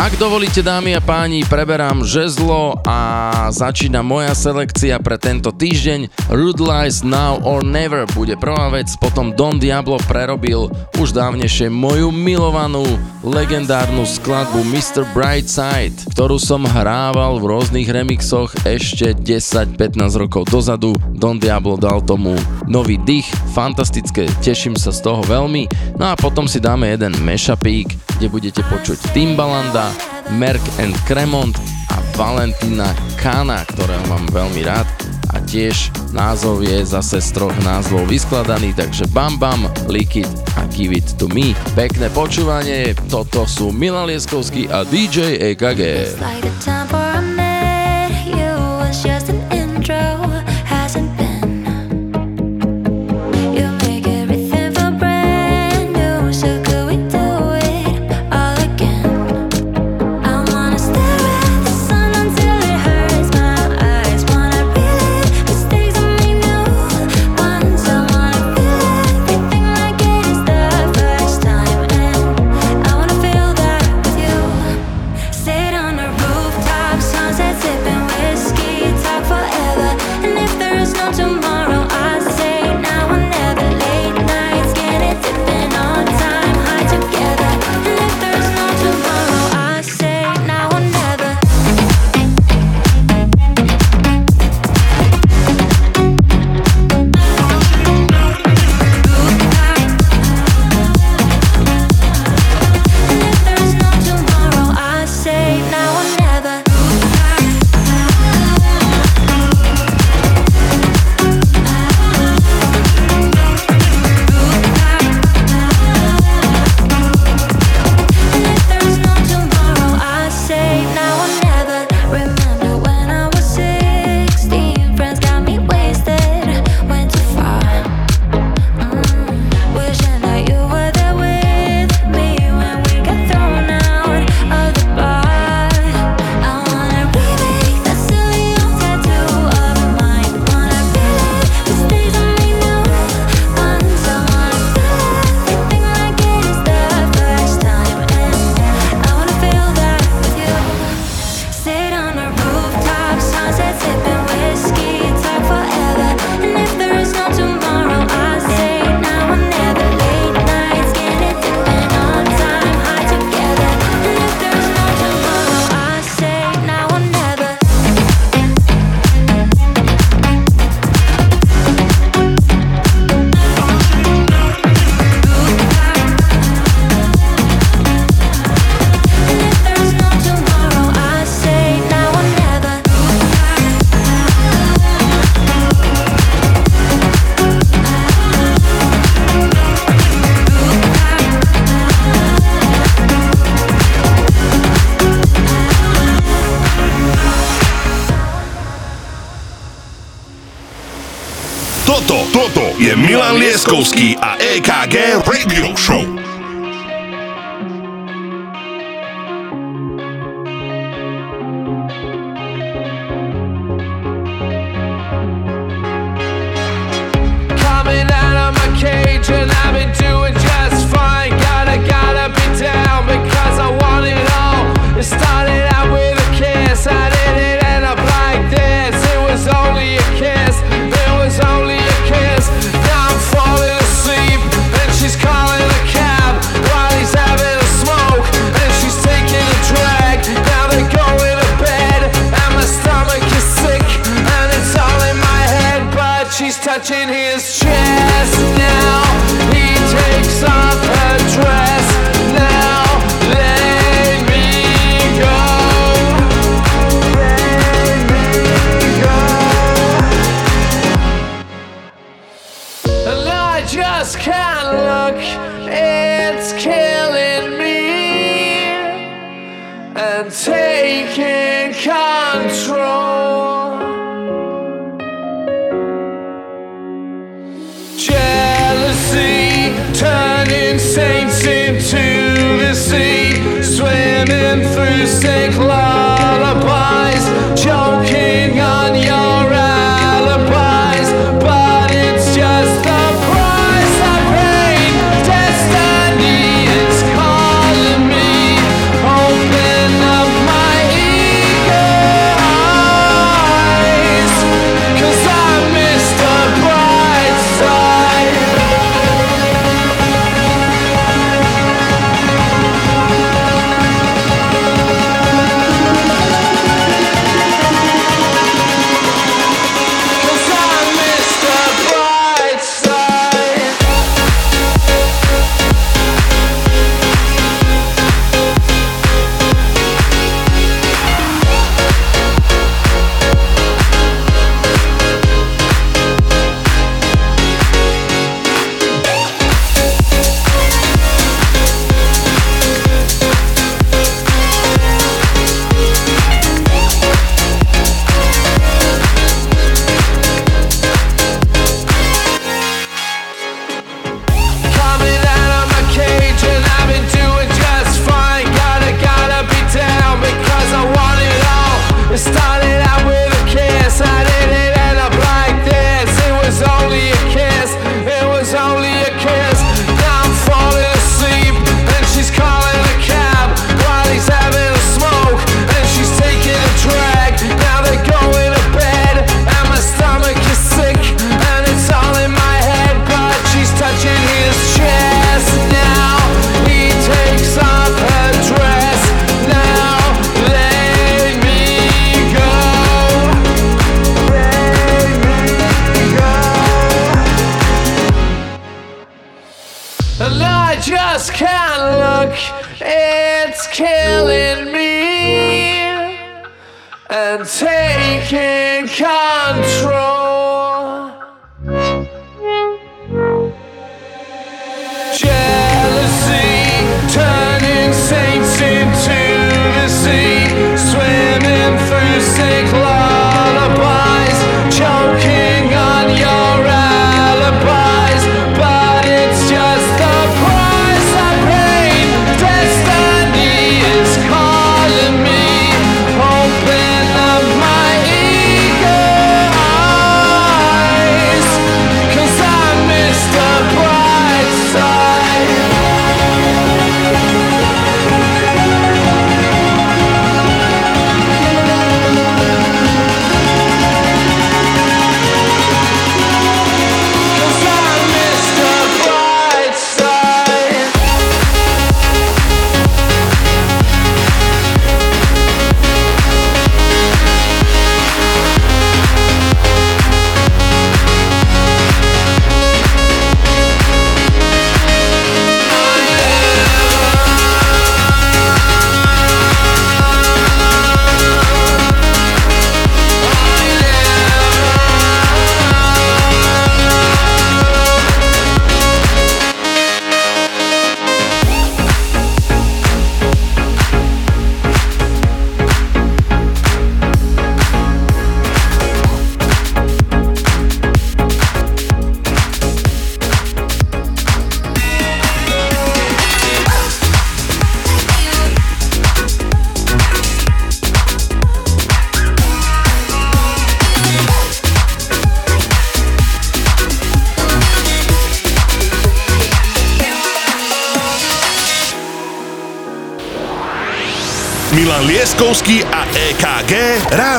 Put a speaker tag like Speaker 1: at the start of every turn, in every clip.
Speaker 1: Ak dovolíte dámy a páni, preberám žezlo a začína moja selekcia pre tento týždeň. Rude Lies Now or Never bude prvá vec, potom Don Diablo prerobil už dávnejšie moju milovanú legendárnu skladbu Mr. Brightside, ktorú som hrával v rôznych remixoch ešte 10-15 rokov dozadu. Don Diablo dal tomu nový dých, fantastické, teším sa z toho veľmi. No a potom si dáme jeden mešapík, kde budete počuť Timbalanda, Merk and Cremont a Valentina Kana, ktorého mám veľmi rád a tiež názov je zase z troch názvov vyskladaný, takže Bam Bam, Liquid a Give It To Me. Pekné počúvanie, toto sú Milan Lieskovský a DJ EKG. Like
Speaker 2: Leskovský a EKG Radio Show. watching here.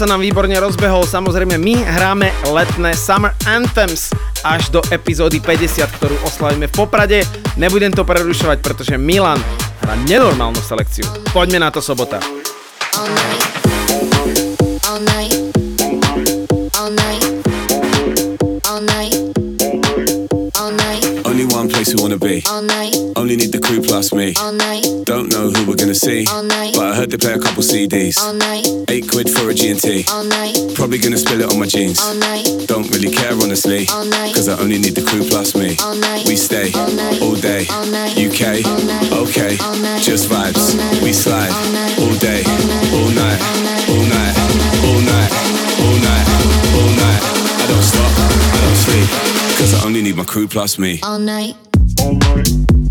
Speaker 3: sa nám výborne rozbehol, samozrejme my hráme letné Summer Anthems až do epizódy 50, ktorú oslavíme v Poprade. Nebudem to prerušovať, pretože Milan hrá nenormálnu selekciu. Poďme na to sobota.
Speaker 4: Only one place we wanna be. Only need the crew plus me. Don't know who we're gonna see. But I heard they play a couple CDs. Eight quid for a G&T.
Speaker 5: all night,
Speaker 4: Probably gonna spill it on my jeans.
Speaker 5: all night,
Speaker 4: Don't really care honestly.
Speaker 5: all night,
Speaker 4: Cause I only need the crew plus me.
Speaker 5: all night,
Speaker 4: We stay
Speaker 5: all night,
Speaker 4: all day.
Speaker 5: all night,
Speaker 4: UK,
Speaker 5: all night,
Speaker 4: okay.
Speaker 5: all night,
Speaker 4: Just vibes.
Speaker 5: all night,
Speaker 4: We slide
Speaker 5: all night,
Speaker 4: all day,
Speaker 5: all night,
Speaker 4: all night,
Speaker 5: all night,
Speaker 4: all night,
Speaker 5: all
Speaker 4: all night, all night, all night. I don't stop, I don't sleep. Cause I only need my crew plus me.
Speaker 5: all night, all night,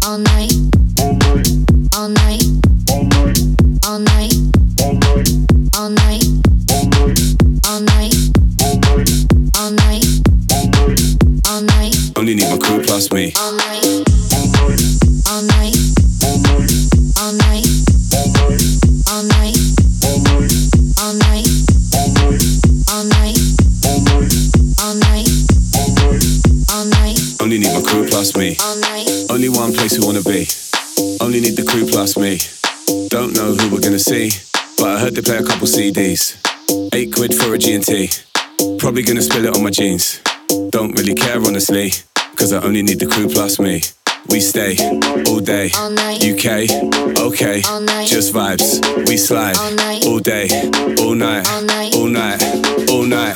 Speaker 5: all night, all night, all night, all night,
Speaker 4: gonna spill it on my jeans. Don't really care honestly, cause I only need the crew plus me. We stay all day,
Speaker 5: All.
Speaker 4: UK, okay, just vibes. We slide
Speaker 5: All
Speaker 4: all day, all night,
Speaker 5: all night,
Speaker 4: All night. all night,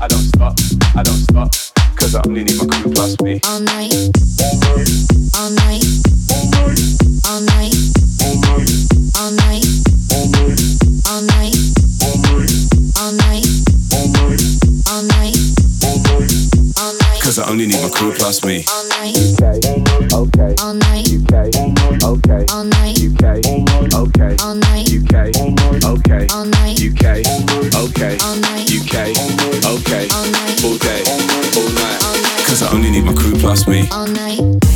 Speaker 4: I don't stop, I don't stop, cause I only need my crew plus me.
Speaker 5: All night. All night. All night. All night. All night. All night. All moon, all night. All moon, all night.
Speaker 4: Cause I only need my crew plus me.
Speaker 5: All night.
Speaker 4: Okay,
Speaker 5: All night.
Speaker 4: UK, okay,
Speaker 5: All night.
Speaker 4: UK, okay,
Speaker 5: All night.
Speaker 4: UK, okay,
Speaker 5: All night.
Speaker 4: UK, opäť my crew plus me.
Speaker 5: All night.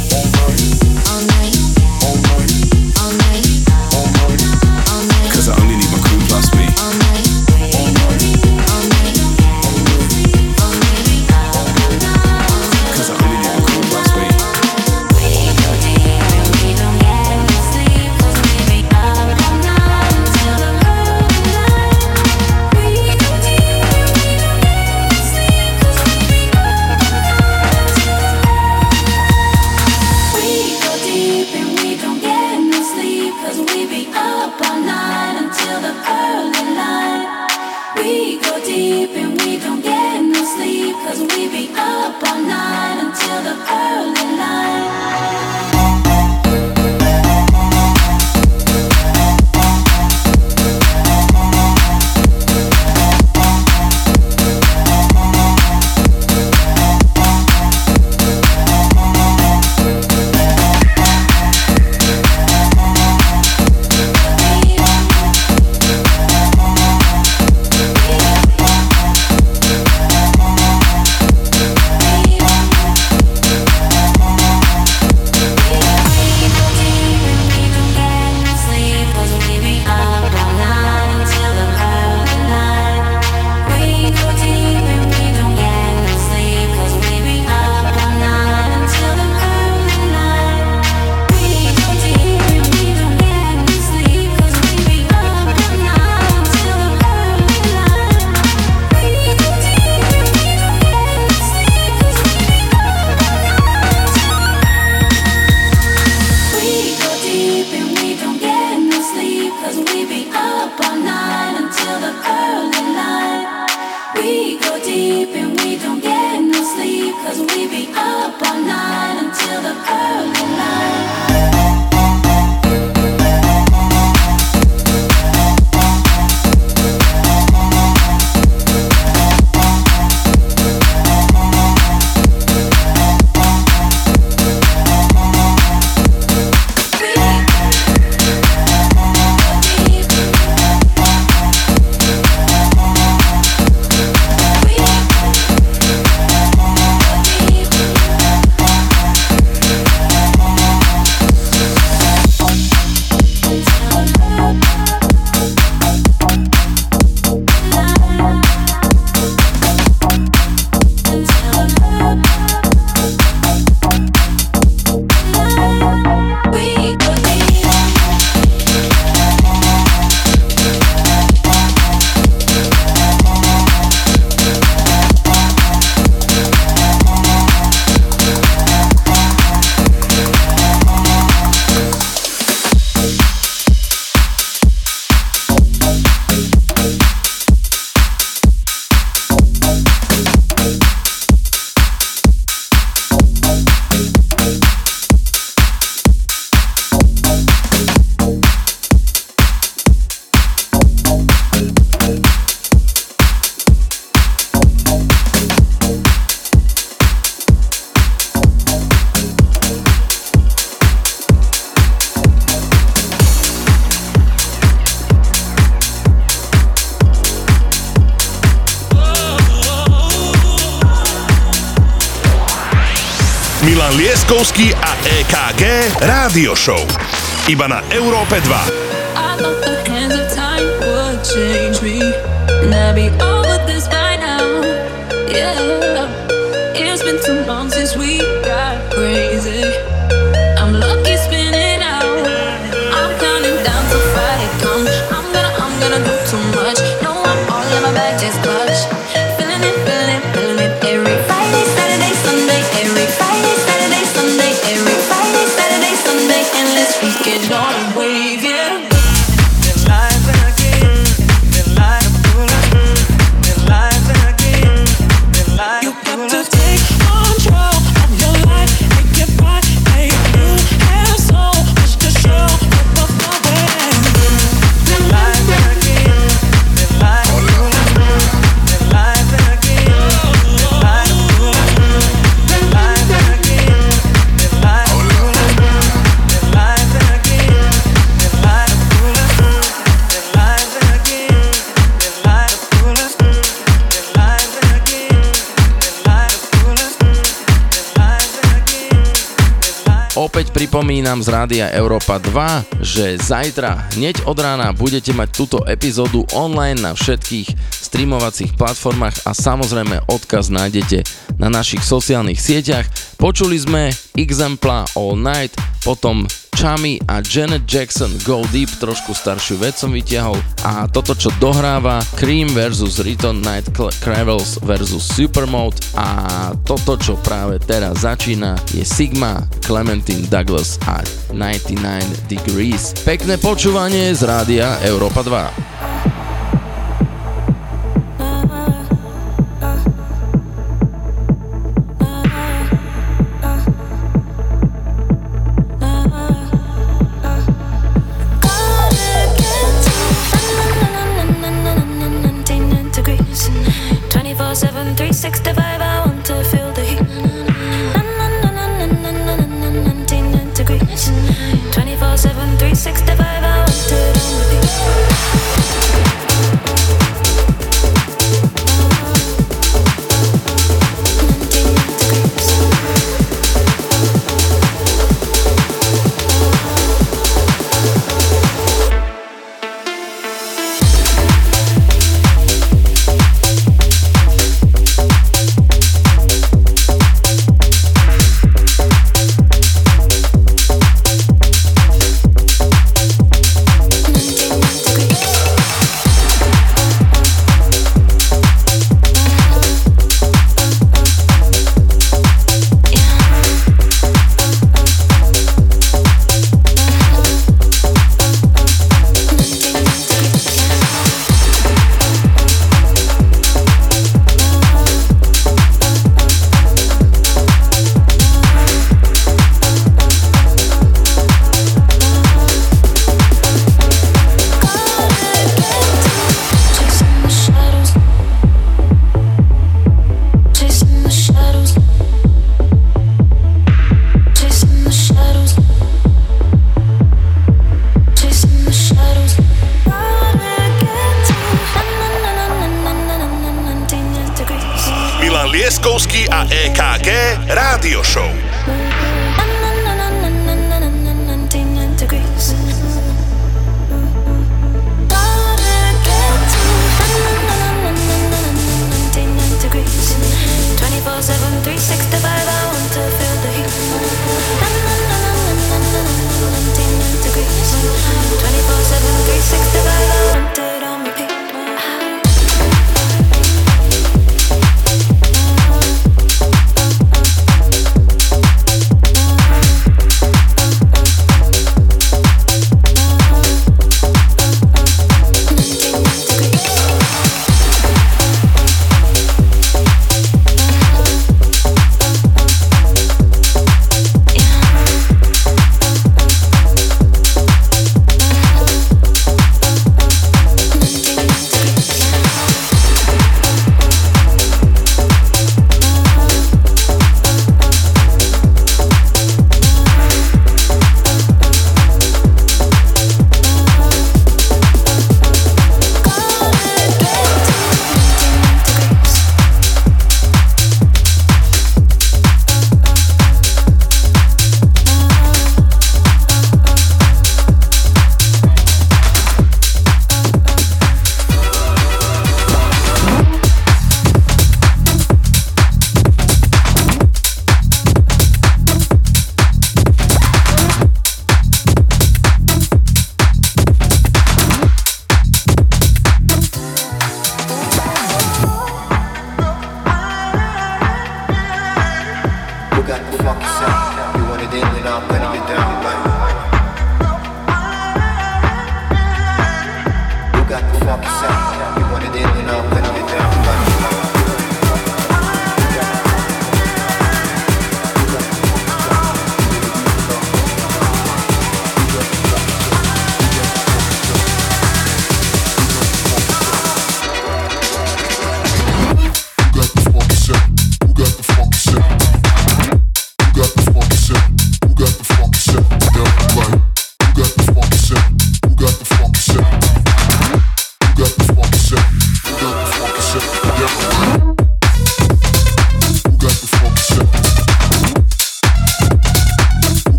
Speaker 6: iba na Európe 2.
Speaker 1: pripomínam z Rádia Európa 2, že zajtra hneď od rána budete mať túto epizódu online na všetkých streamovacích platformách a samozrejme odkaz nájdete na našich sociálnych sieťach. Počuli sme Exempla All Night, potom Chami a Janet Jackson Go Deep, trošku staršiu vec som vytiahol a toto čo dohráva Cream versus Return Night Cravels versus Supermode a toto čo práve teraz začína je Sigma, Clementine Douglas a 99 Degrees. Pekné počúvanie z rádia Európa 2.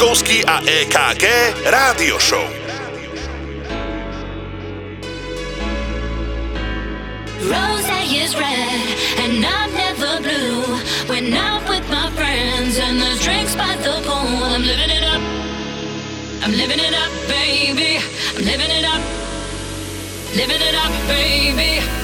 Speaker 7: Rakovský
Speaker 8: a EKG Rádio Show.
Speaker 9: Rose is red and I'm never blue. When I'm with my friends and there's drinks by the pool I'm living it up, I'm living it up, baby. I'm living it up, living it up, baby.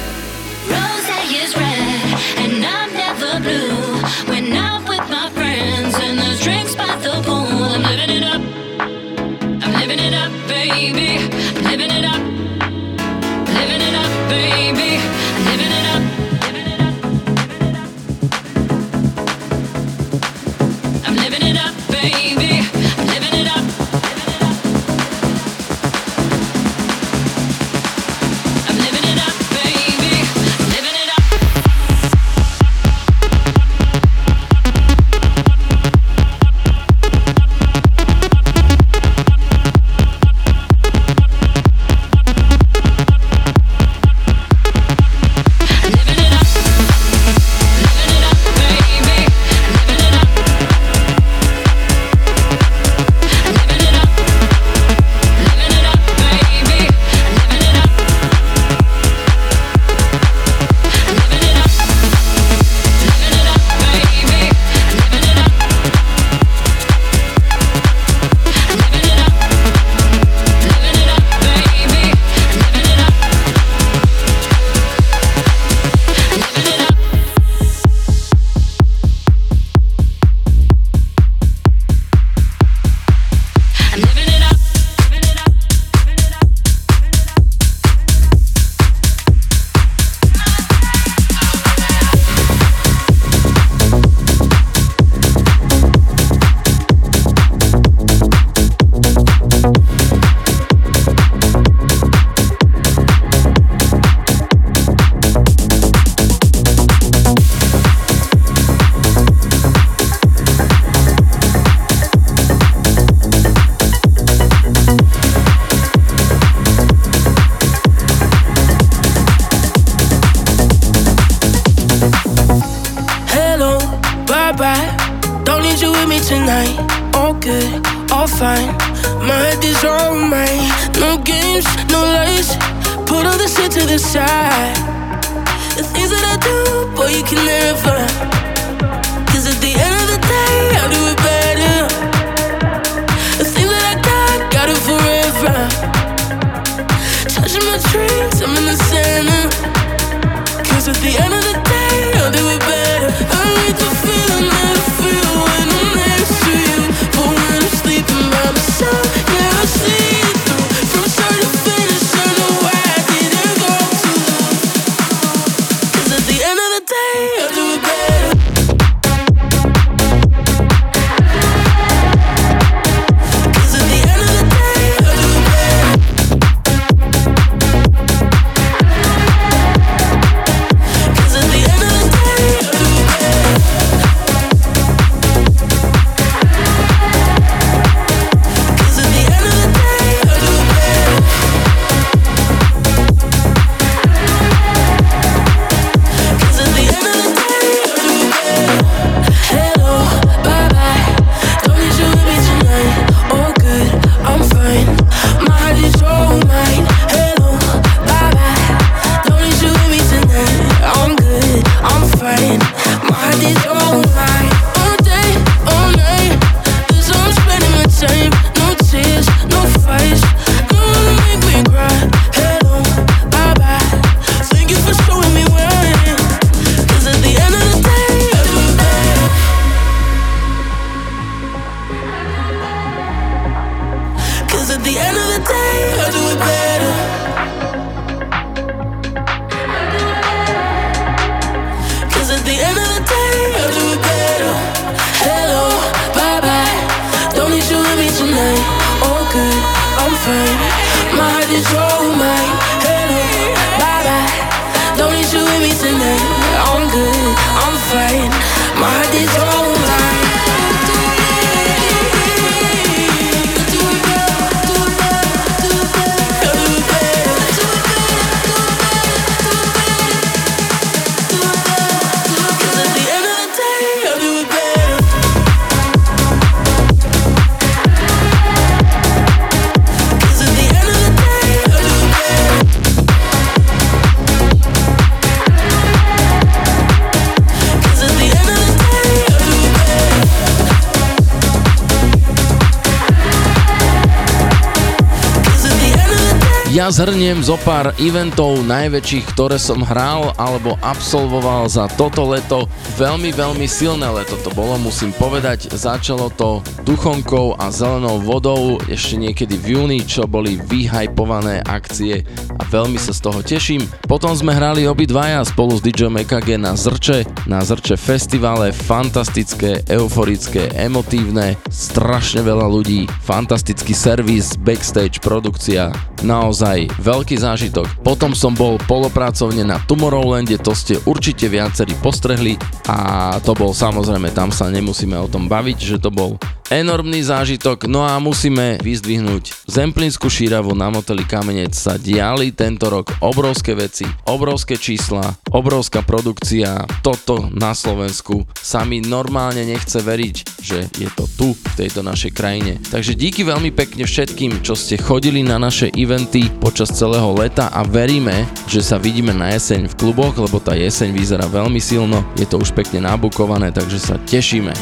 Speaker 1: Zo pár eventov najväčších, ktoré som hral alebo absolvoval za toto leto. Veľmi, veľmi silné leto to bolo, musím povedať. Začalo to duchonkou a zelenou vodou ešte niekedy v júni, čo boli vyhajpované akcie a veľmi sa z toho teším. Potom sme hrali obidvaja spolu s DJom EKG na Zrče, na Zrče festivale, fantastické, euforické, emotívne, strašne veľa ľudí, fantastický servis, backstage, produkcia, naozaj veľký zážitok. Potom som bol polopracovne na Tomorrowlande, to ste určite viacerí postrehli a to bol samozrejme, tam sa nemusíme o tom baviť, že to bol enormný zážitok, no a musíme vyzdvihnúť Zemplínsku šíravu na moteli Kamenec. Sa diali tento rok obrovské veci, obrovské čísla, obrovská produkcia, toto na Slovensku sa mi normálne nechce veriť, že je to tu, v tejto našej krajine. Takže díky veľmi pekne všetkým, čo ste chodili na naše eventy počas celého leta a veríme, že sa vidíme na jeseň v kluboch, lebo tá jeseň vyzerá veľmi silno, je to už pekne nabukované, takže sa tešíme.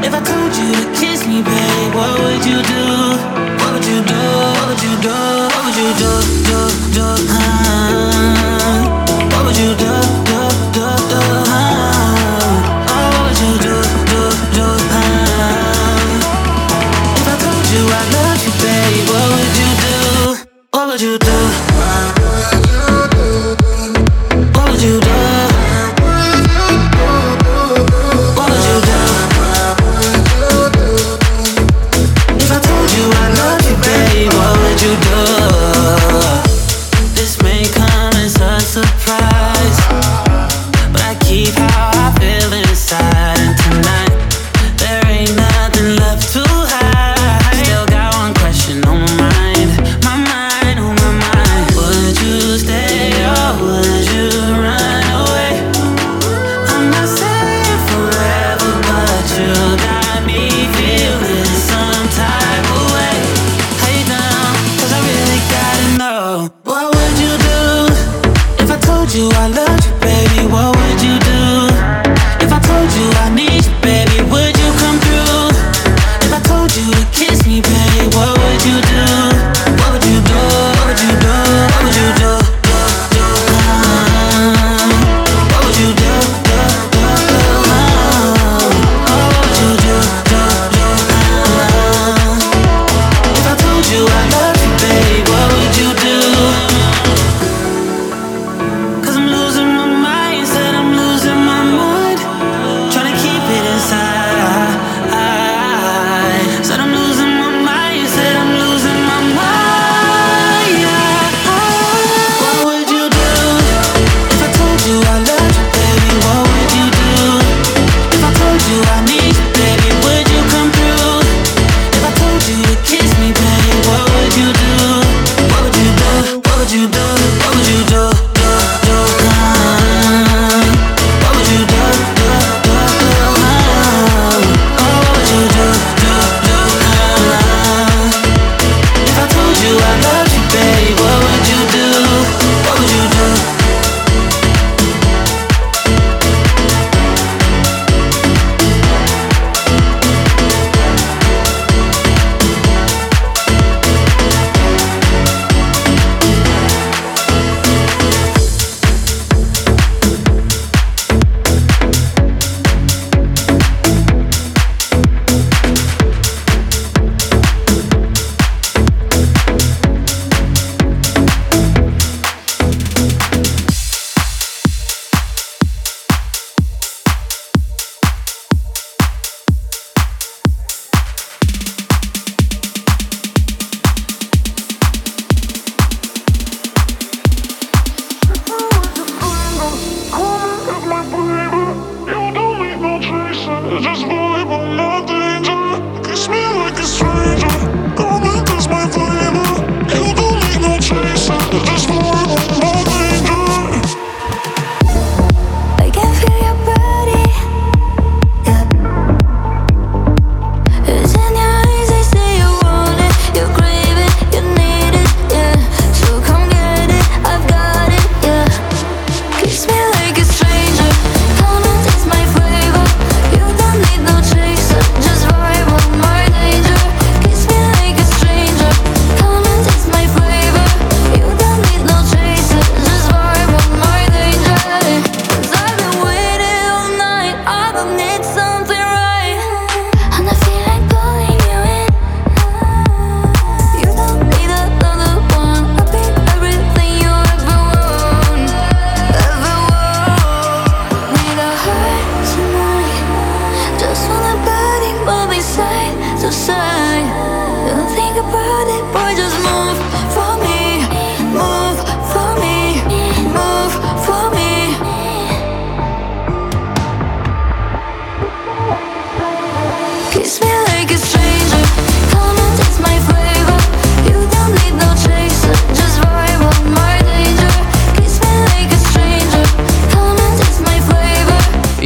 Speaker 10: If I told you to kiss me, baby, what would you do? You do? What would you do? What would you do? Do do? What would you do? Do do do? Oh, what would you do? Do do? If I told you I you, babe, what would you do? What would you do?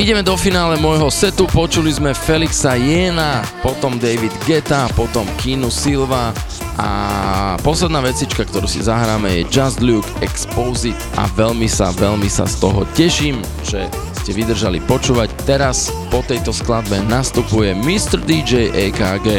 Speaker 11: Ideme do finále môjho setu, počuli sme Felixa Jena, potom David Geta, potom Kinu Silva a posledná vecička, ktorú si zahráme je Just Luke Exposit a veľmi sa, veľmi sa z toho teším, že ste vydržali počúvať. Teraz po tejto skladbe nastupuje Mr. DJ EKG.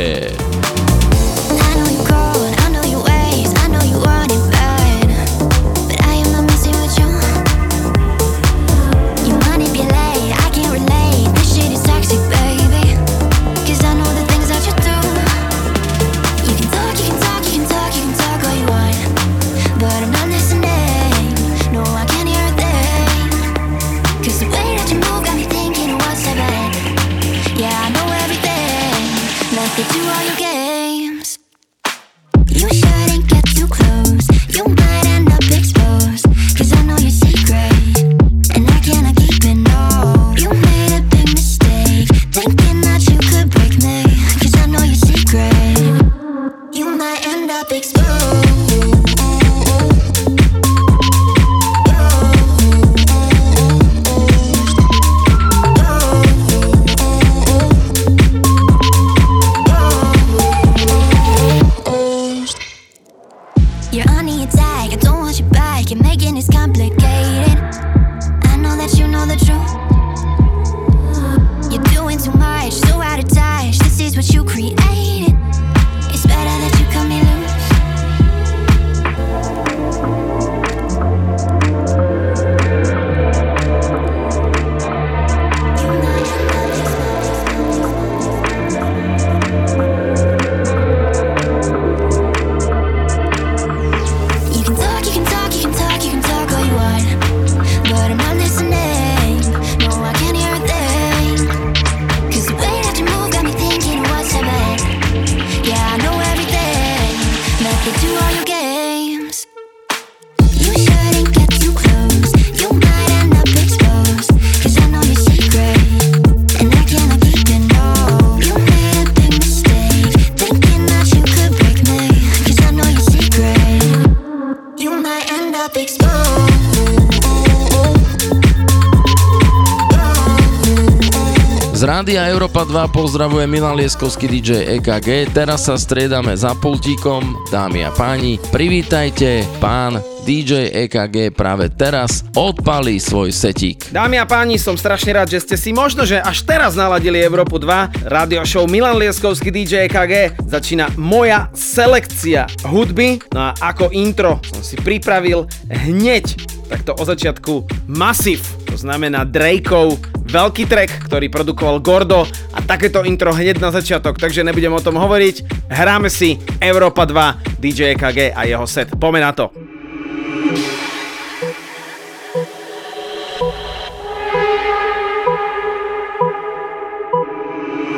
Speaker 11: pozdravuje Milan Lieskovský DJ EKG. Teraz sa striedame za pultíkom, dámy a páni. Privítajte, pán DJ EKG práve teraz odpalí svoj setík.
Speaker 3: Dámy a páni, som strašne rád, že ste si možno, že až teraz naladili Európu 2. Radio show Milan Lieskovský DJ EKG začína moja selekcia hudby. No a ako intro som si pripravil hneď takto o začiatku Massive, to znamená Drakeov veľký track, ktorý produkoval Gordo takéto intro hneď na začiatok, takže nebudem o tom hovoriť. Hráme si Europa 2 DJ EKG a jeho set. Pome na to.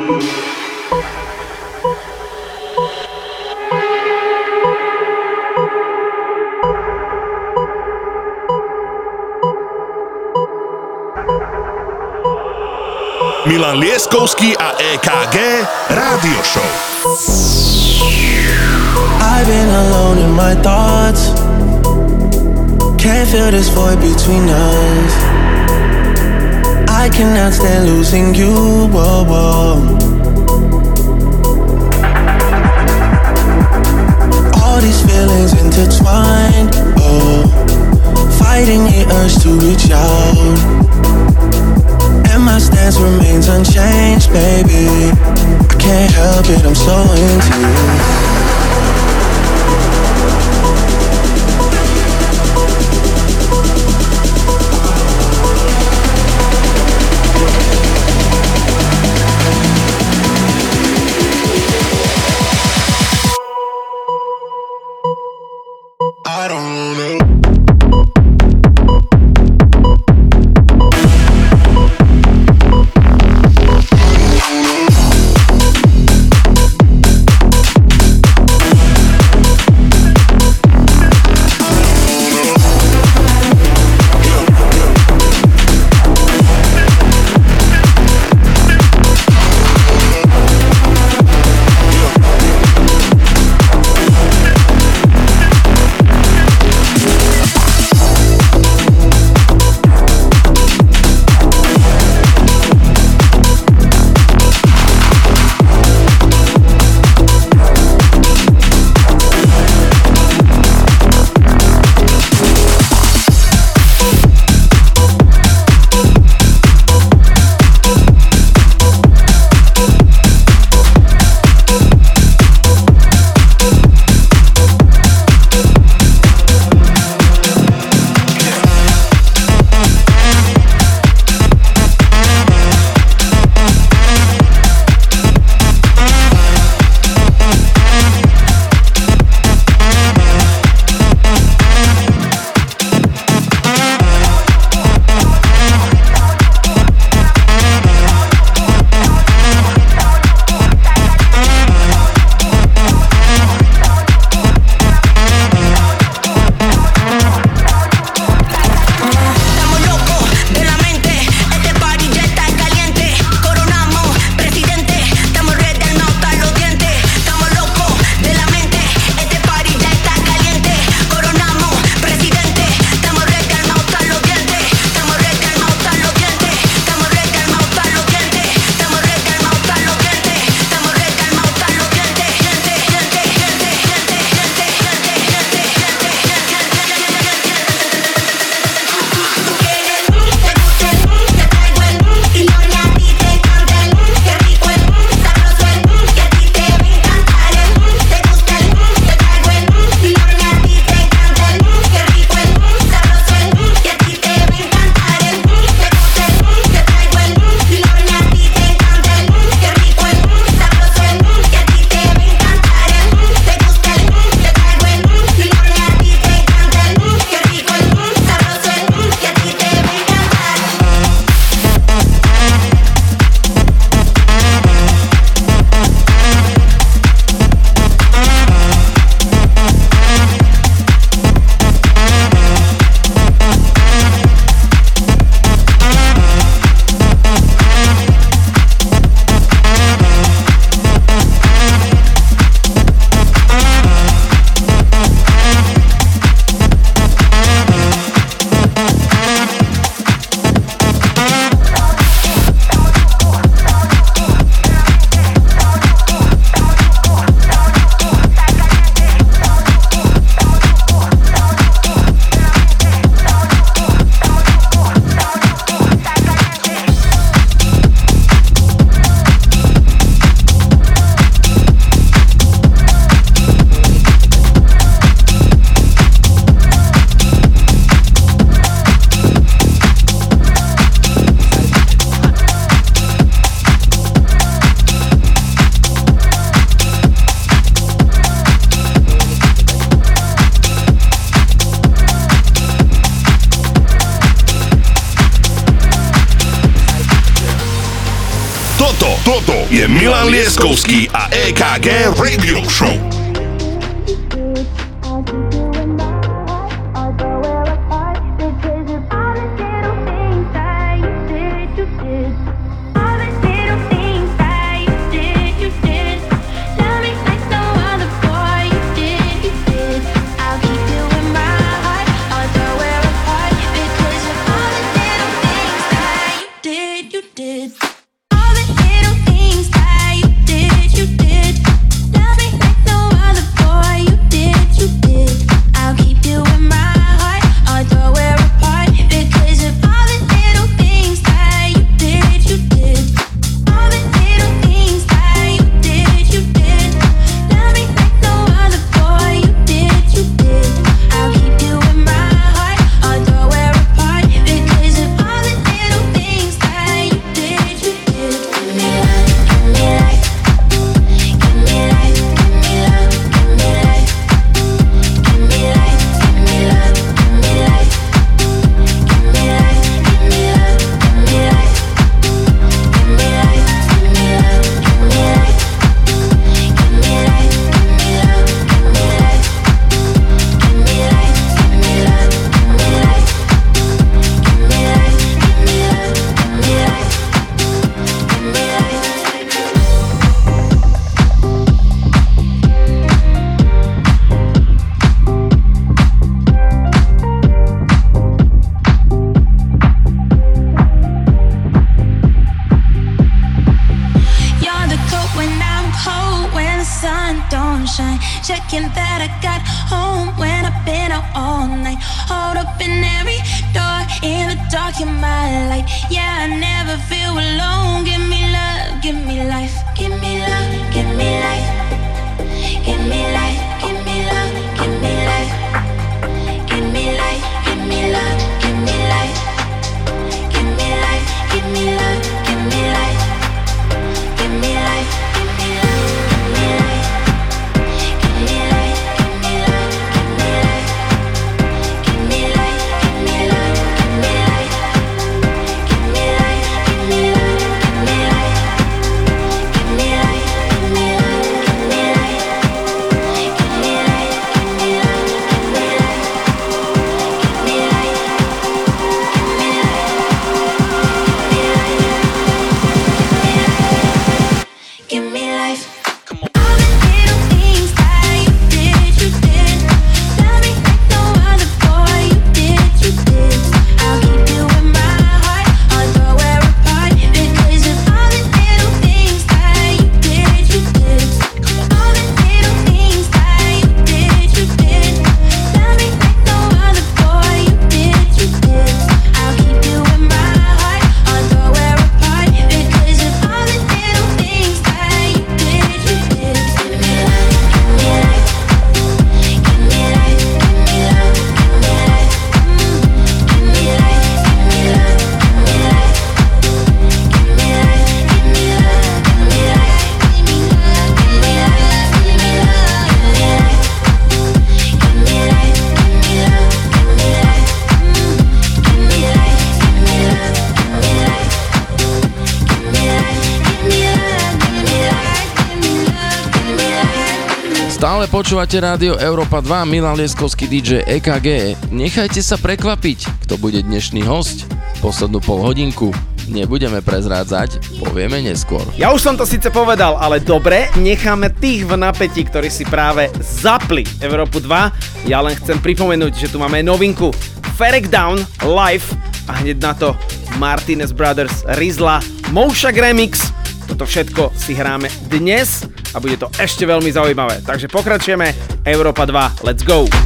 Speaker 2: thank you Milan Lieskovský a EKG Rádio Show.
Speaker 12: I've been alone in my thoughts. Can't feel this void between us. I cannot stand losing you. Whoa, whoa. All these feelings intertwined. Oh, fighting the urge to reach out. And my stance remains unchanged, baby. I can't help it, I'm so into you.
Speaker 1: Počúvate rádio Európa 2, Milan Lieskovský DJ EKG. Nechajte sa prekvapiť, kto bude dnešný host. Poslednú pol hodinku nebudeme prezrádzať, povieme neskôr.
Speaker 3: Ja už som to síce povedal, ale dobre, necháme tých v napätí, ktorí si práve zapli Európu 2. Ja len chcem pripomenúť, že tu máme novinku Ferek Down Live a hneď na to Martinez Brothers Rizla Moušak Remix. Toto všetko si hráme dnes a bude to ešte veľmi zaujímavé. Takže pokračujeme. Európa 2, let's
Speaker 13: go!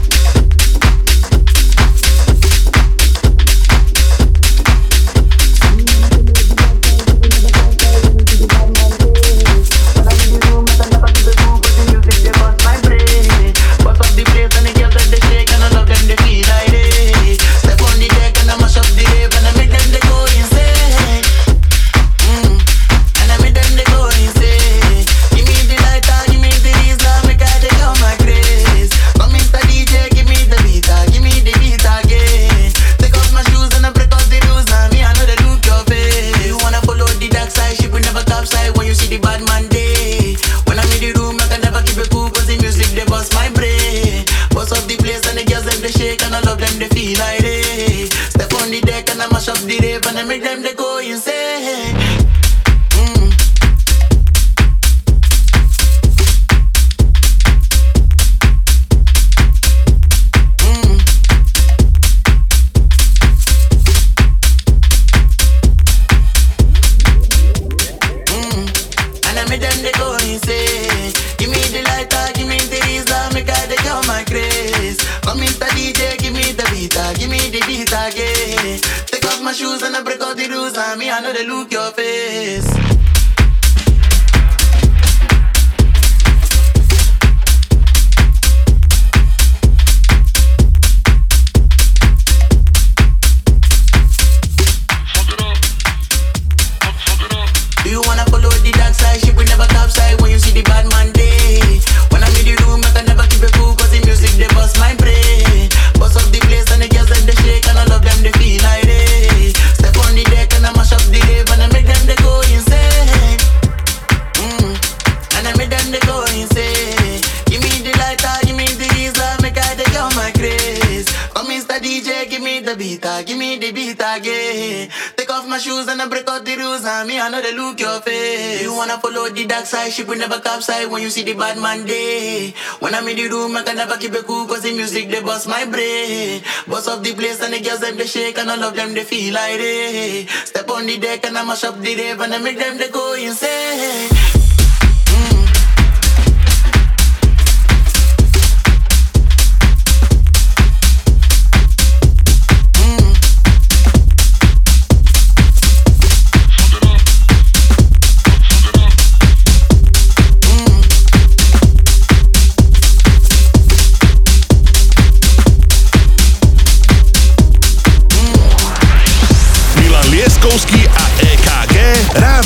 Speaker 13: the beat, ah, give me the beat again. Take off my shoes and I break out the rules, and me I know they look your face. You wanna follow the dark side, ship will never capsize when you see the bad man day. When I'm in the room, I can never keep it cool, cause the music they bust my brain. Bust of the place and the girls them they shake, and all of them they feel like they. Step on the deck and I mash up the rave and I make them they go insane.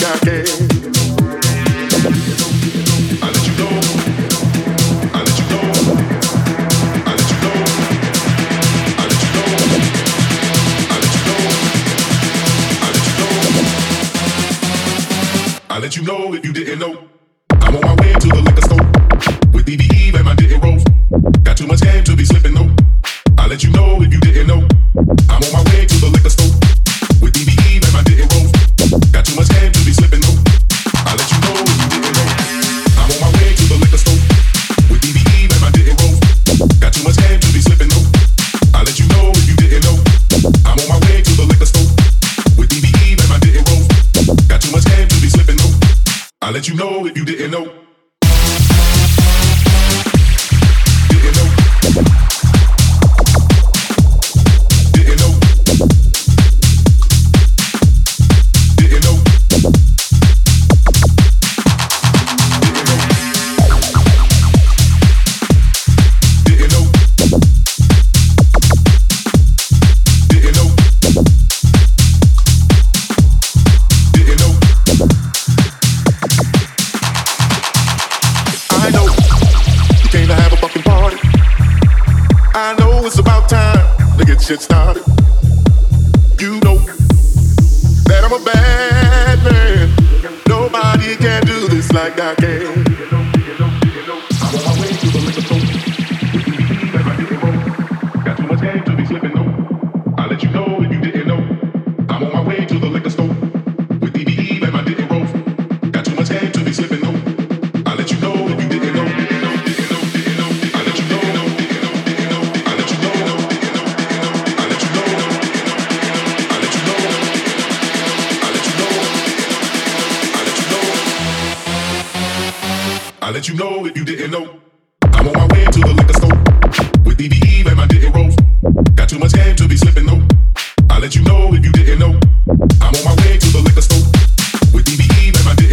Speaker 14: dark I'll let you know if you didn't know. I'm on my way to the liquor store with DBE and my didn't rose. Got too much game to be slipping though. I'll let you know if you didn't know. I'm on my way to the liquor store with DBE and my didn't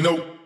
Speaker 14: you know.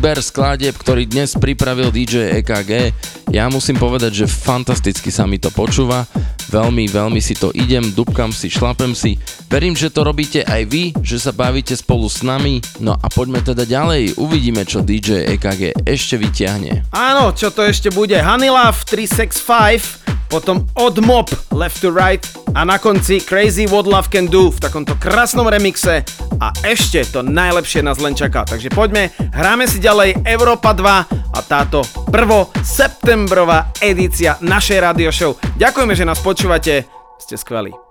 Speaker 1: Výber skladieb, ktorý dnes pripravil DJ EKG. Ja musím povedať, že fantasticky sa mi to počúva. Veľmi, veľmi si to idem, dubkam si, šlapem si. Verím, že to robíte aj vy, že sa bavíte spolu s nami. No a poďme teda ďalej. Uvidíme, čo DJ EKG ešte vyťahne.
Speaker 3: Áno, čo to ešte bude? Love 365, potom Odd Mob Left to Right a na konci Crazy What Love Can Do v takomto krásnom remixe a ešte to najlepšie nás len čaká. Takže poďme, hráme si ďalej Európa 2 a táto prvo septembrová edícia našej radio show. Ďakujeme, že nás počúvate, ste skvelí.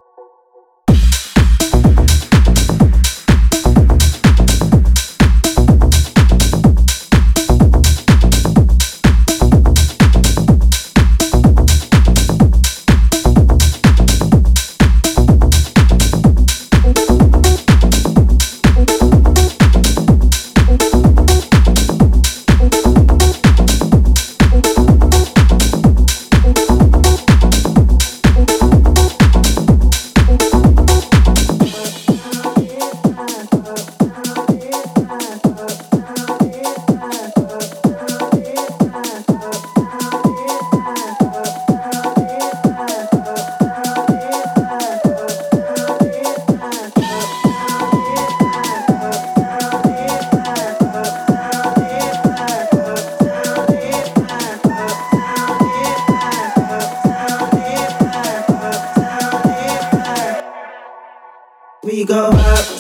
Speaker 15: go up.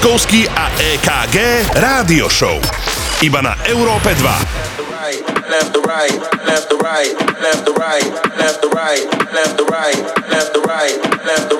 Speaker 8: Leskovský a EKG Rádio Show. Iba na Európe 2.
Speaker 16: Left to right, left to right, left to right, left to right, left to right, left to right, left to right.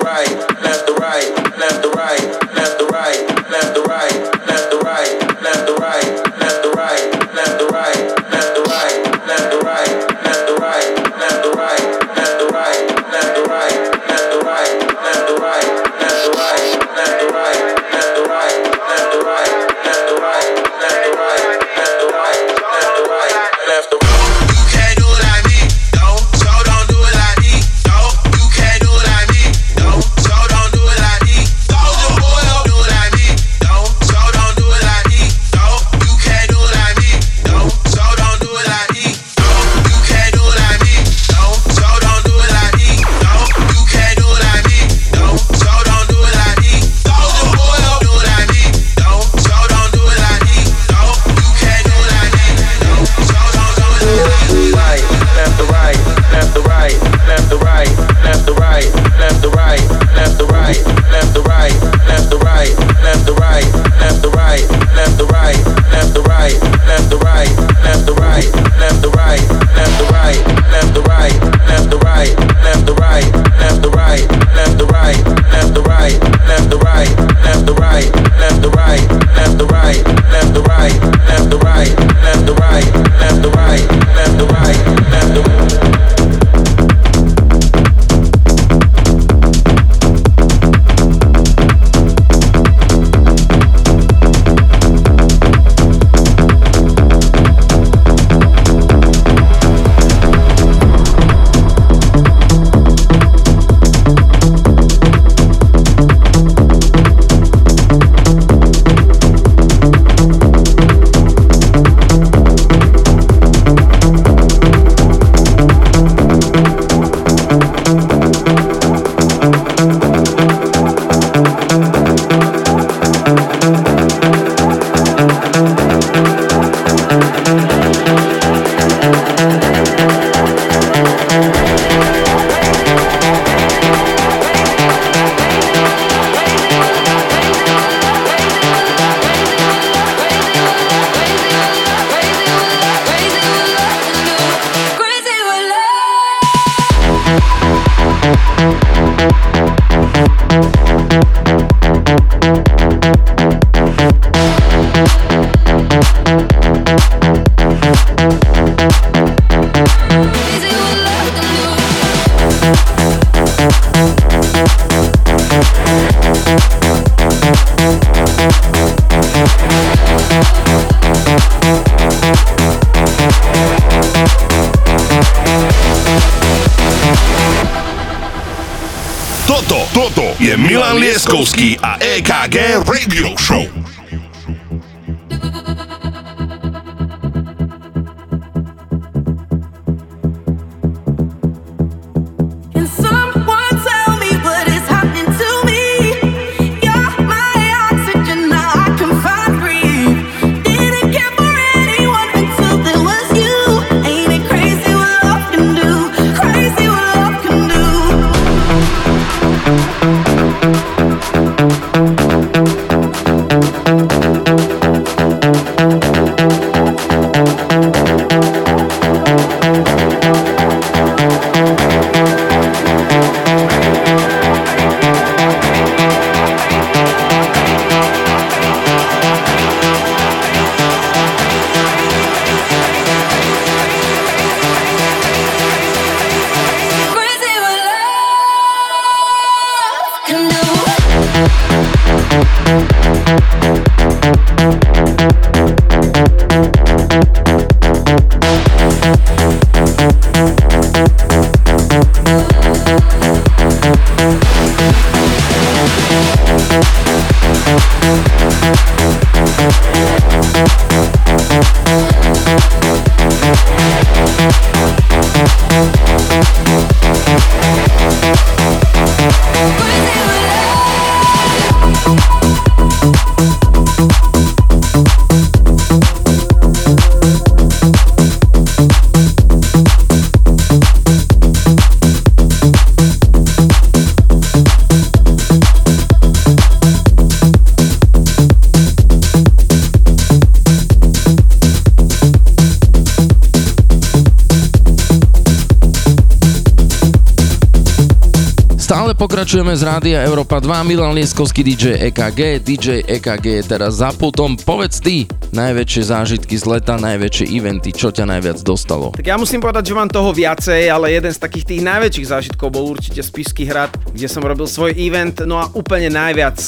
Speaker 1: Pokračujeme z Rádia Európa 2, Milan Lieskovský DJ EKG, DJ EKG je teraz za putom. Povedz ty, najväčšie zážitky z leta, najväčšie eventy, čo ťa najviac dostalo?
Speaker 3: Tak ja musím povedať, že mám toho viacej, ale jeden z takých tých najväčších zážitkov bol určite Spišský hrad, kde som robil svoj event, no a úplne najviac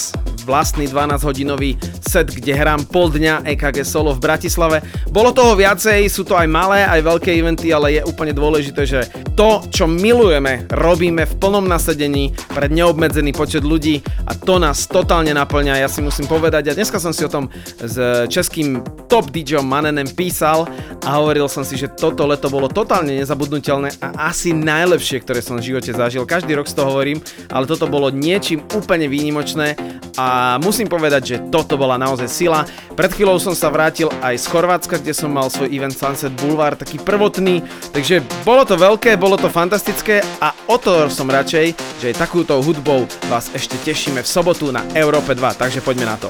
Speaker 3: vlastný 12-hodinový set, kde hrám pol dňa EKG solo v Bratislave. Bolo toho viacej, sú to aj malé, aj veľké eventy, ale je úplne dôležité, že to, čo milujeme, robíme v plnom nasadení pre neobmedzený počet ľudí a to nás totálne naplňa. Ja si musím povedať, a dneska som si o tom s českým top DJom Manenem písal a hovoril som si, že toto leto bolo totálne nezabudnutelné a asi najlepšie, ktoré som v živote zažil. Každý rok z toho hovorím, ale toto bolo niečím úplne výnimočné a musím povedať, že toto bola naozaj sila. Pred chvíľou som sa vrátil aj z Chorvátska, kde som mal svoj event Sunset Boulevard, taký prvotný, takže bolo to veľké, bolo to fantastické a o to som radšej, že aj takúto hudbou vás ešte tešíme v sobotu na Európe 2, takže poďme na to.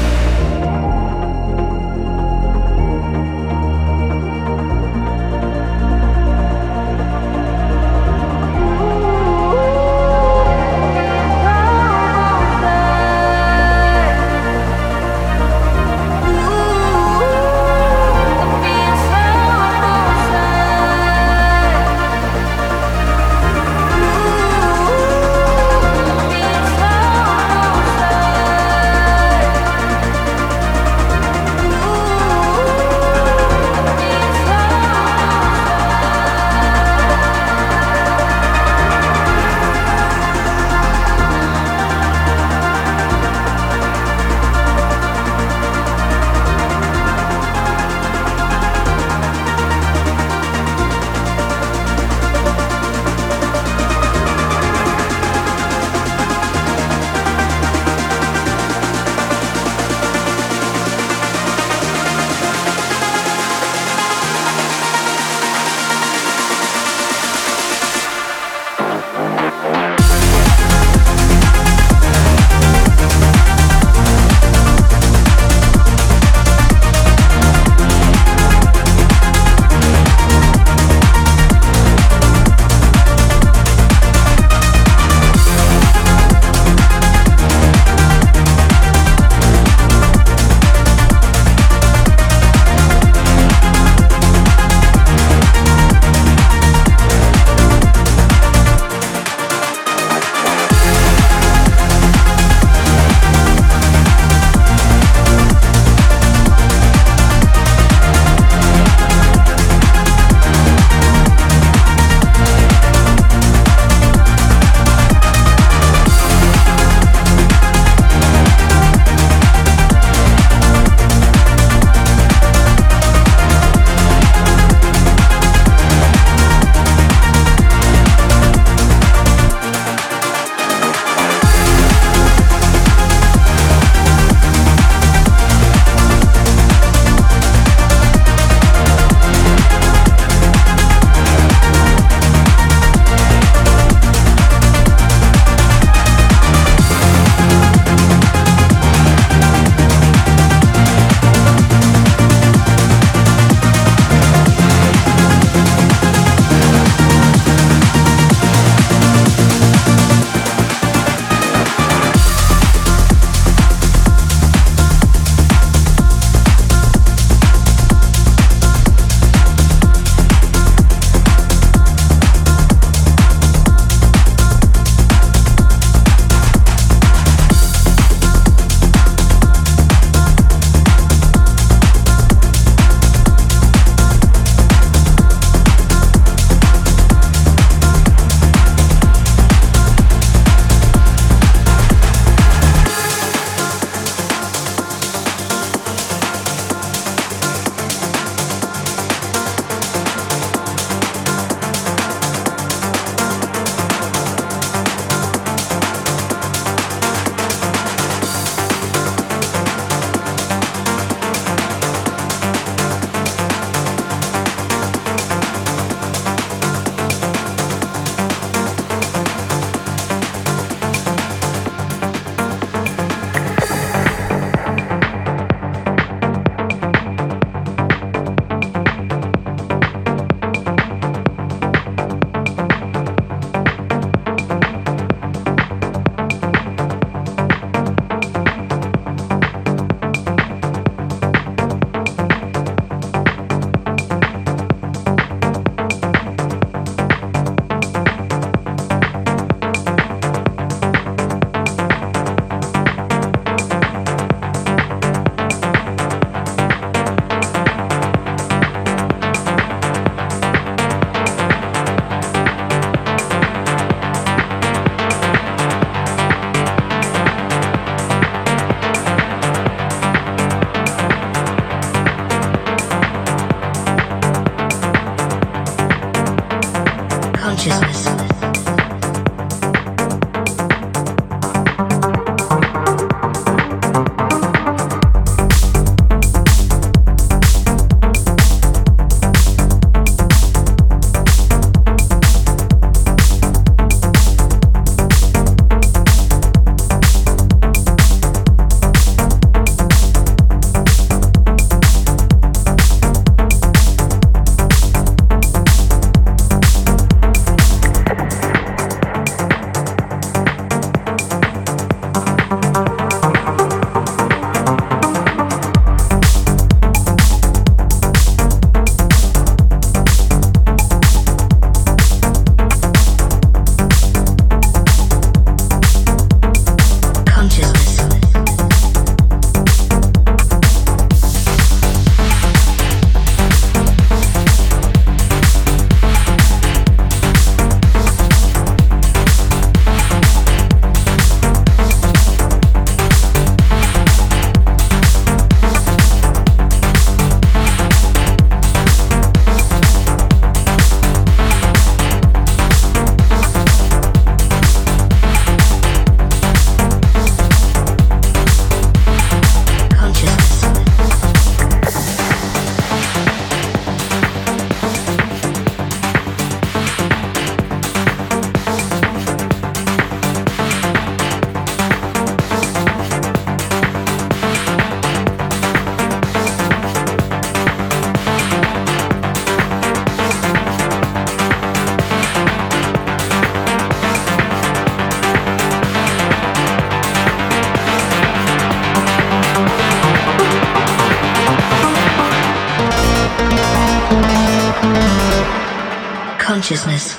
Speaker 17: Consciousness.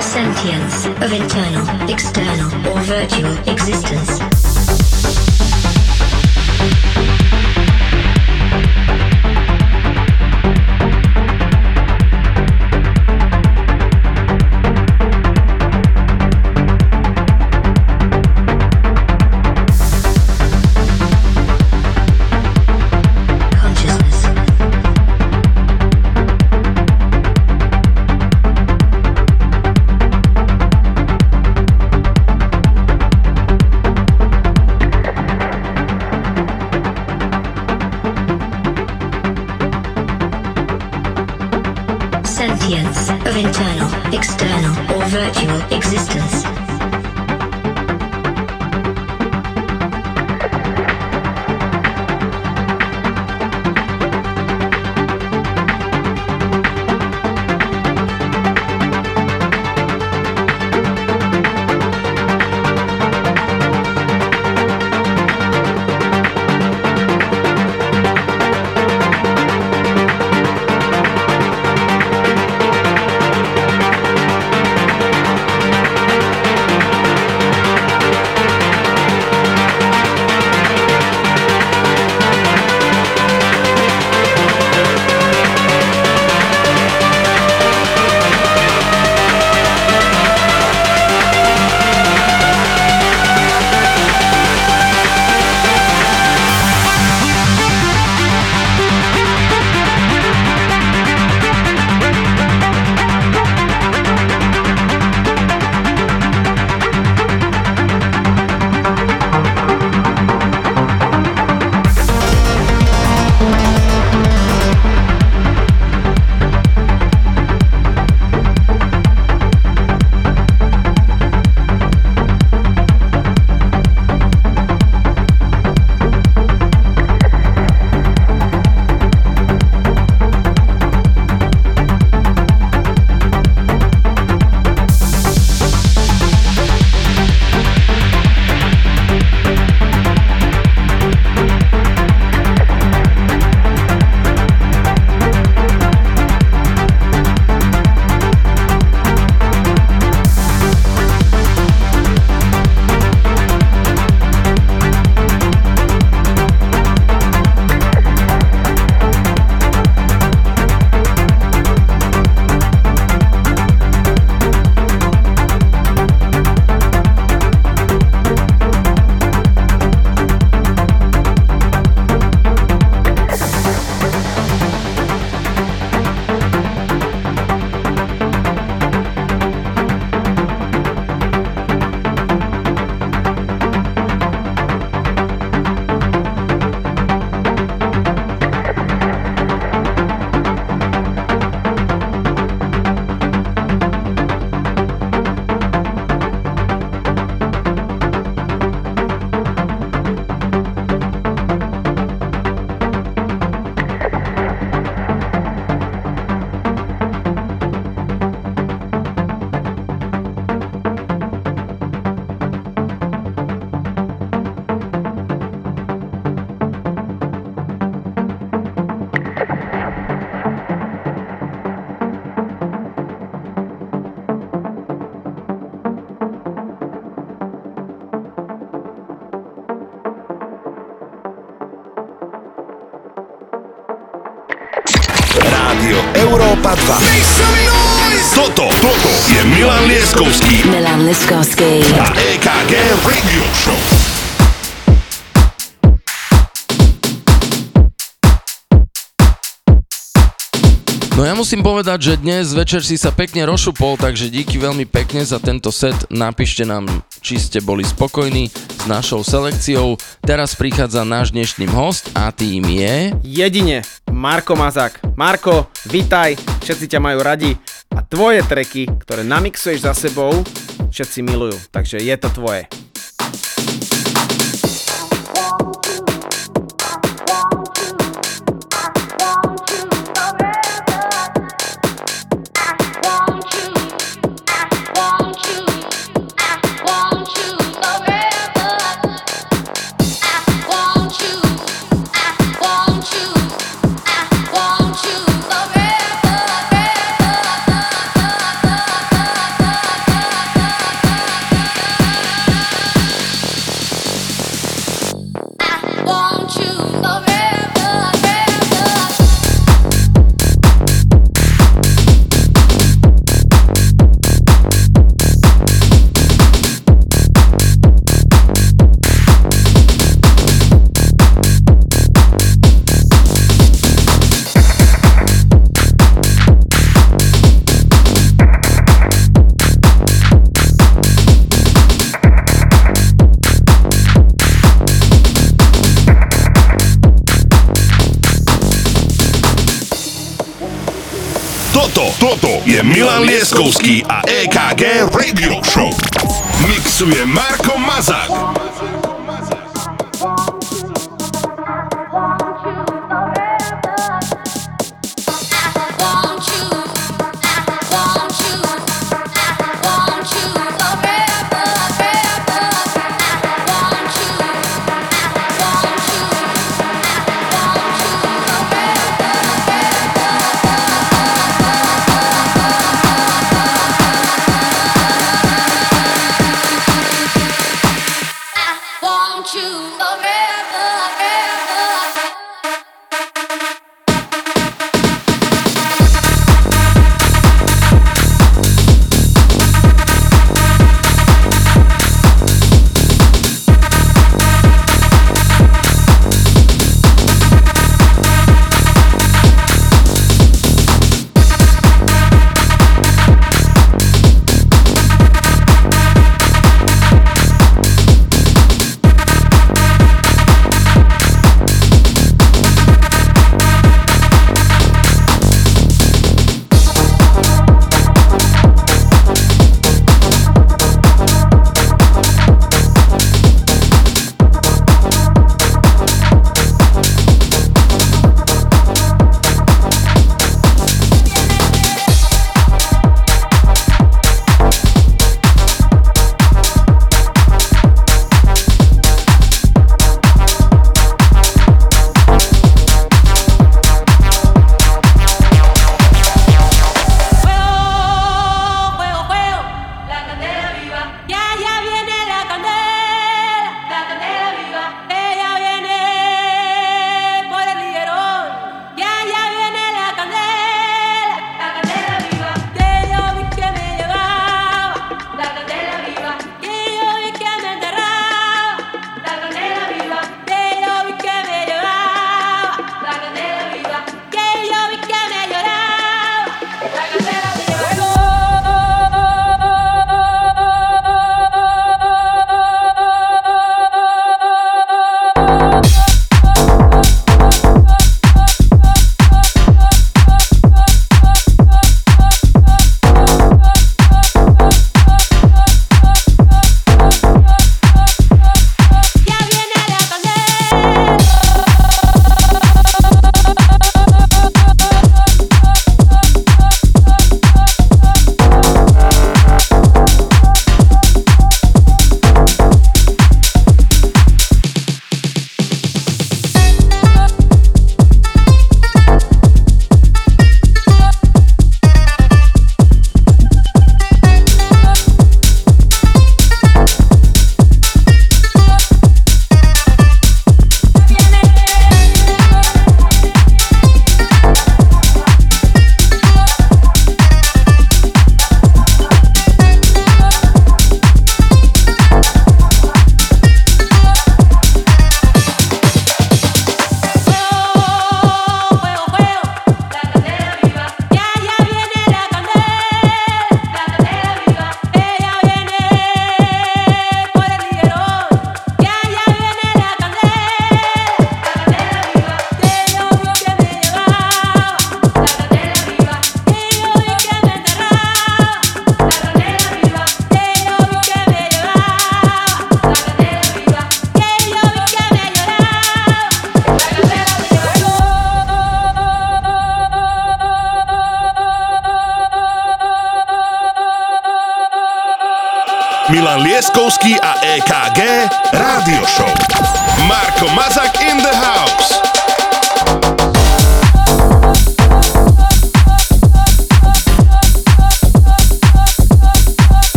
Speaker 17: Sentience of internal, external, or virtual
Speaker 2: Milan Lieskovský
Speaker 17: Milan Liskovsky.
Speaker 2: a EKG Radio Show.
Speaker 1: No ja musím povedať, že dnes večer si sa pekne rozšupol, takže díky veľmi pekne za tento set. Napíšte nám, či ste boli spokojní s našou selekciou. Teraz prichádza náš dnešný host a tým je...
Speaker 3: Jedine Marko Mazák. Marko, vitaj, všetci ťa majú radi a tvoje treky, ktoré namixuješ za sebou, všetci milujú, takže je to tvoje.
Speaker 8: Lieskovský a EKG Radio Show. Mixuje Marko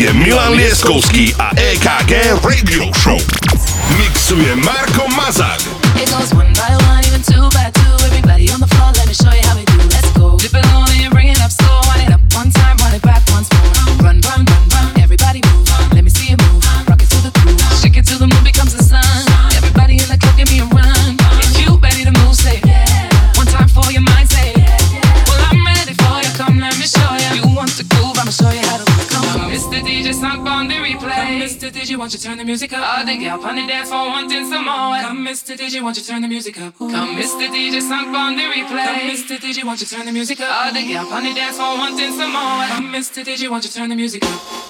Speaker 2: je Milan Lieskovský a EKG Radio Show. Mixuje Marko Mazak.
Speaker 18: It goes one by one, even two by turn the music up? All the gal on the dance floor wanting some more. Come, Mr. DJ, won't you turn the music up? Ooh. Come, Mr. DJ, sunk on the replay. Come, Mr. DJ, won't you turn the music up? All the gal on the dance floor wanting some more. Come, Mr. DJ, won't you turn the music up?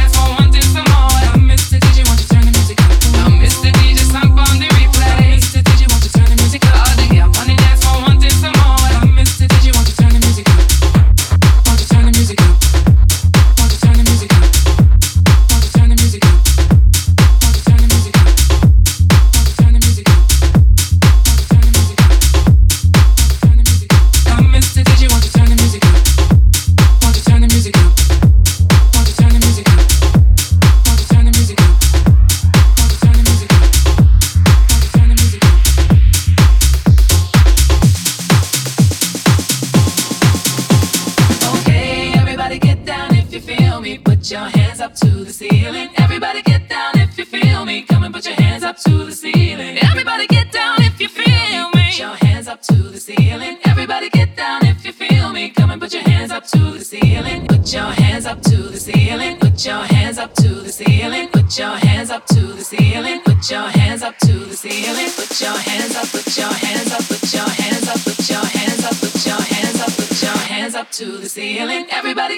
Speaker 18: up to the ceiling. Everybody get down if you feel me. Come and put your hands up to the ceiling. Everybody get down if you feel me. Put your hands up to the ceiling. Everybody get down if you feel me. Come and put your hands up to the ceiling. Put your hands up to the ceiling. Put your hands up to the ceiling. Put your hands up to the ceiling. Put your hands up to the ceiling. Put your hands up. Put your hands up. Put your hands up. Put your hands up. Put your hands up. Put your hands up to the ceiling. Everybody.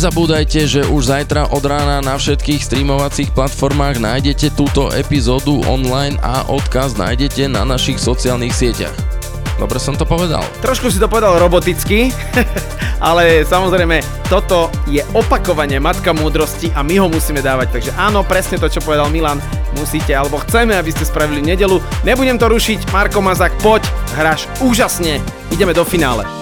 Speaker 1: Nezabúdajte, že už zajtra od rána na všetkých streamovacích platformách nájdete túto epizódu online a odkaz nájdete na našich sociálnych sieťach. Dobre som to povedal.
Speaker 3: Trošku si to povedal roboticky, ale samozrejme toto je opakovanie matka múdrosti a my ho musíme dávať. Takže áno, presne to, čo povedal Milan, musíte alebo chceme, aby ste spravili nedelu. Nebudem to rušiť, Marko Mazak, poď, hráš úžasne, ideme do finále.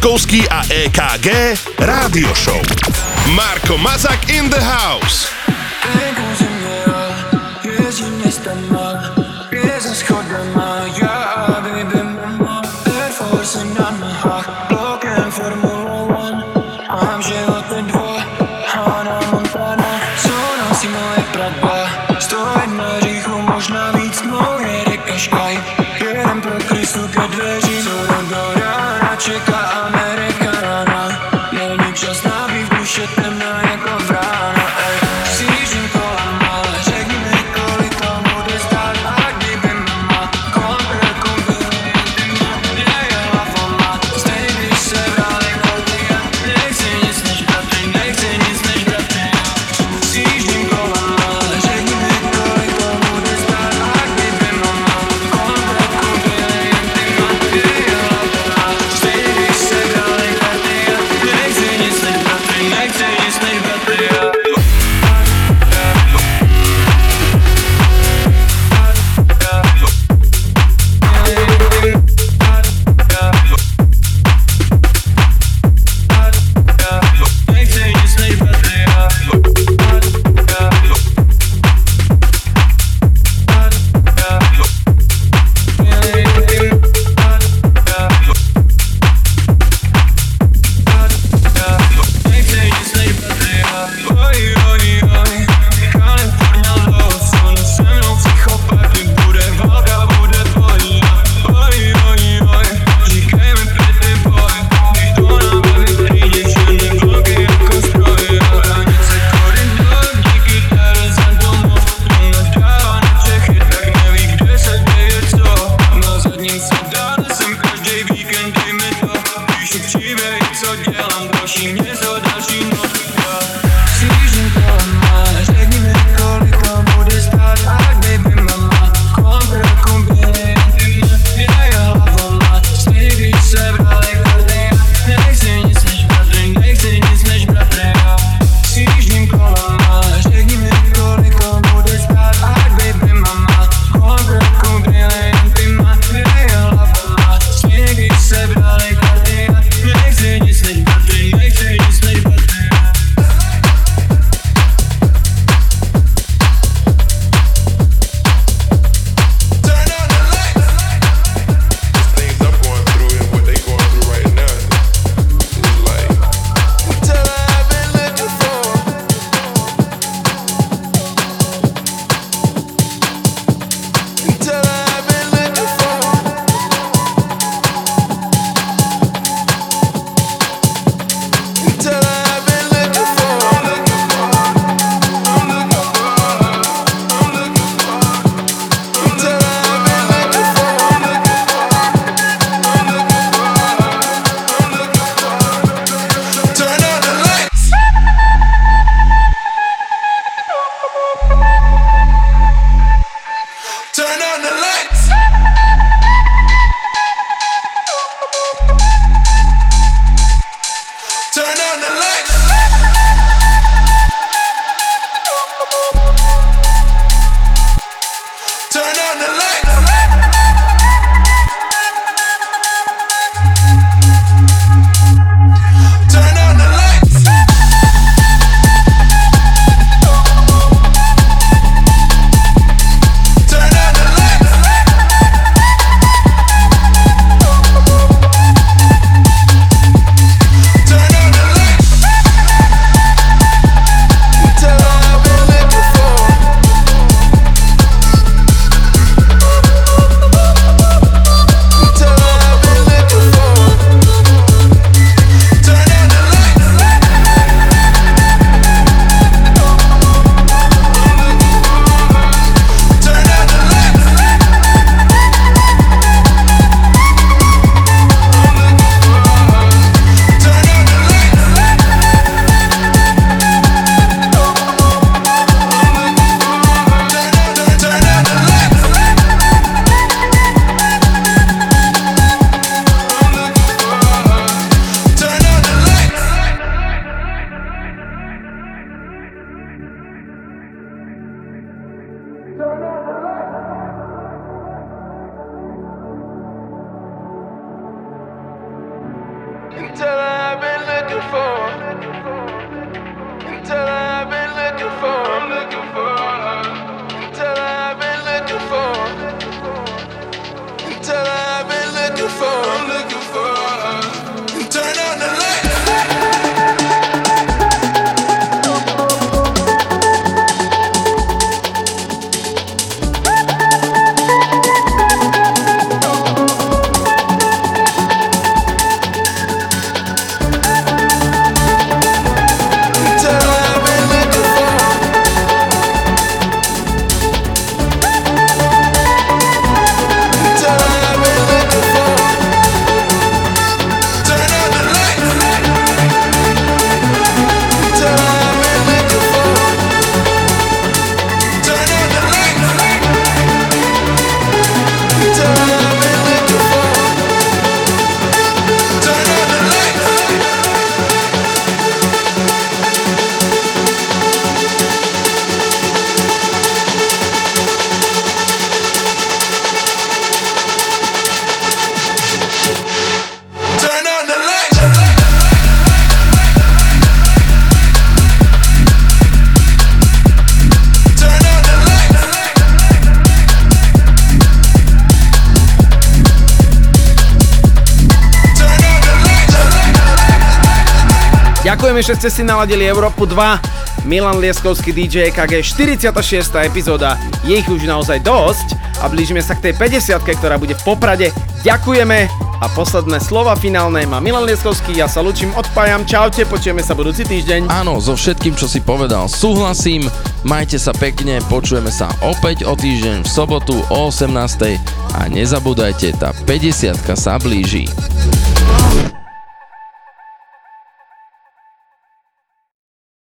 Speaker 8: Liptovský a EKG Rádio Show. Marko Mazak in the house.
Speaker 3: 6 ste si naladili Európu 2. Milan Lieskovský DJ KG 46. epizóda. Je ich už naozaj dosť a blížime sa k tej 50. ktorá bude v Poprade. Ďakujeme a posledné slova finálne má Milan Lieskovský, ja sa lučím, odpájam, čaute, počujeme sa budúci týždeň.
Speaker 1: Áno, so všetkým, čo si povedal, súhlasím, majte sa pekne, počujeme sa opäť o týždeň v sobotu o 18. A nezabúdajte, tá 50 sa blíži.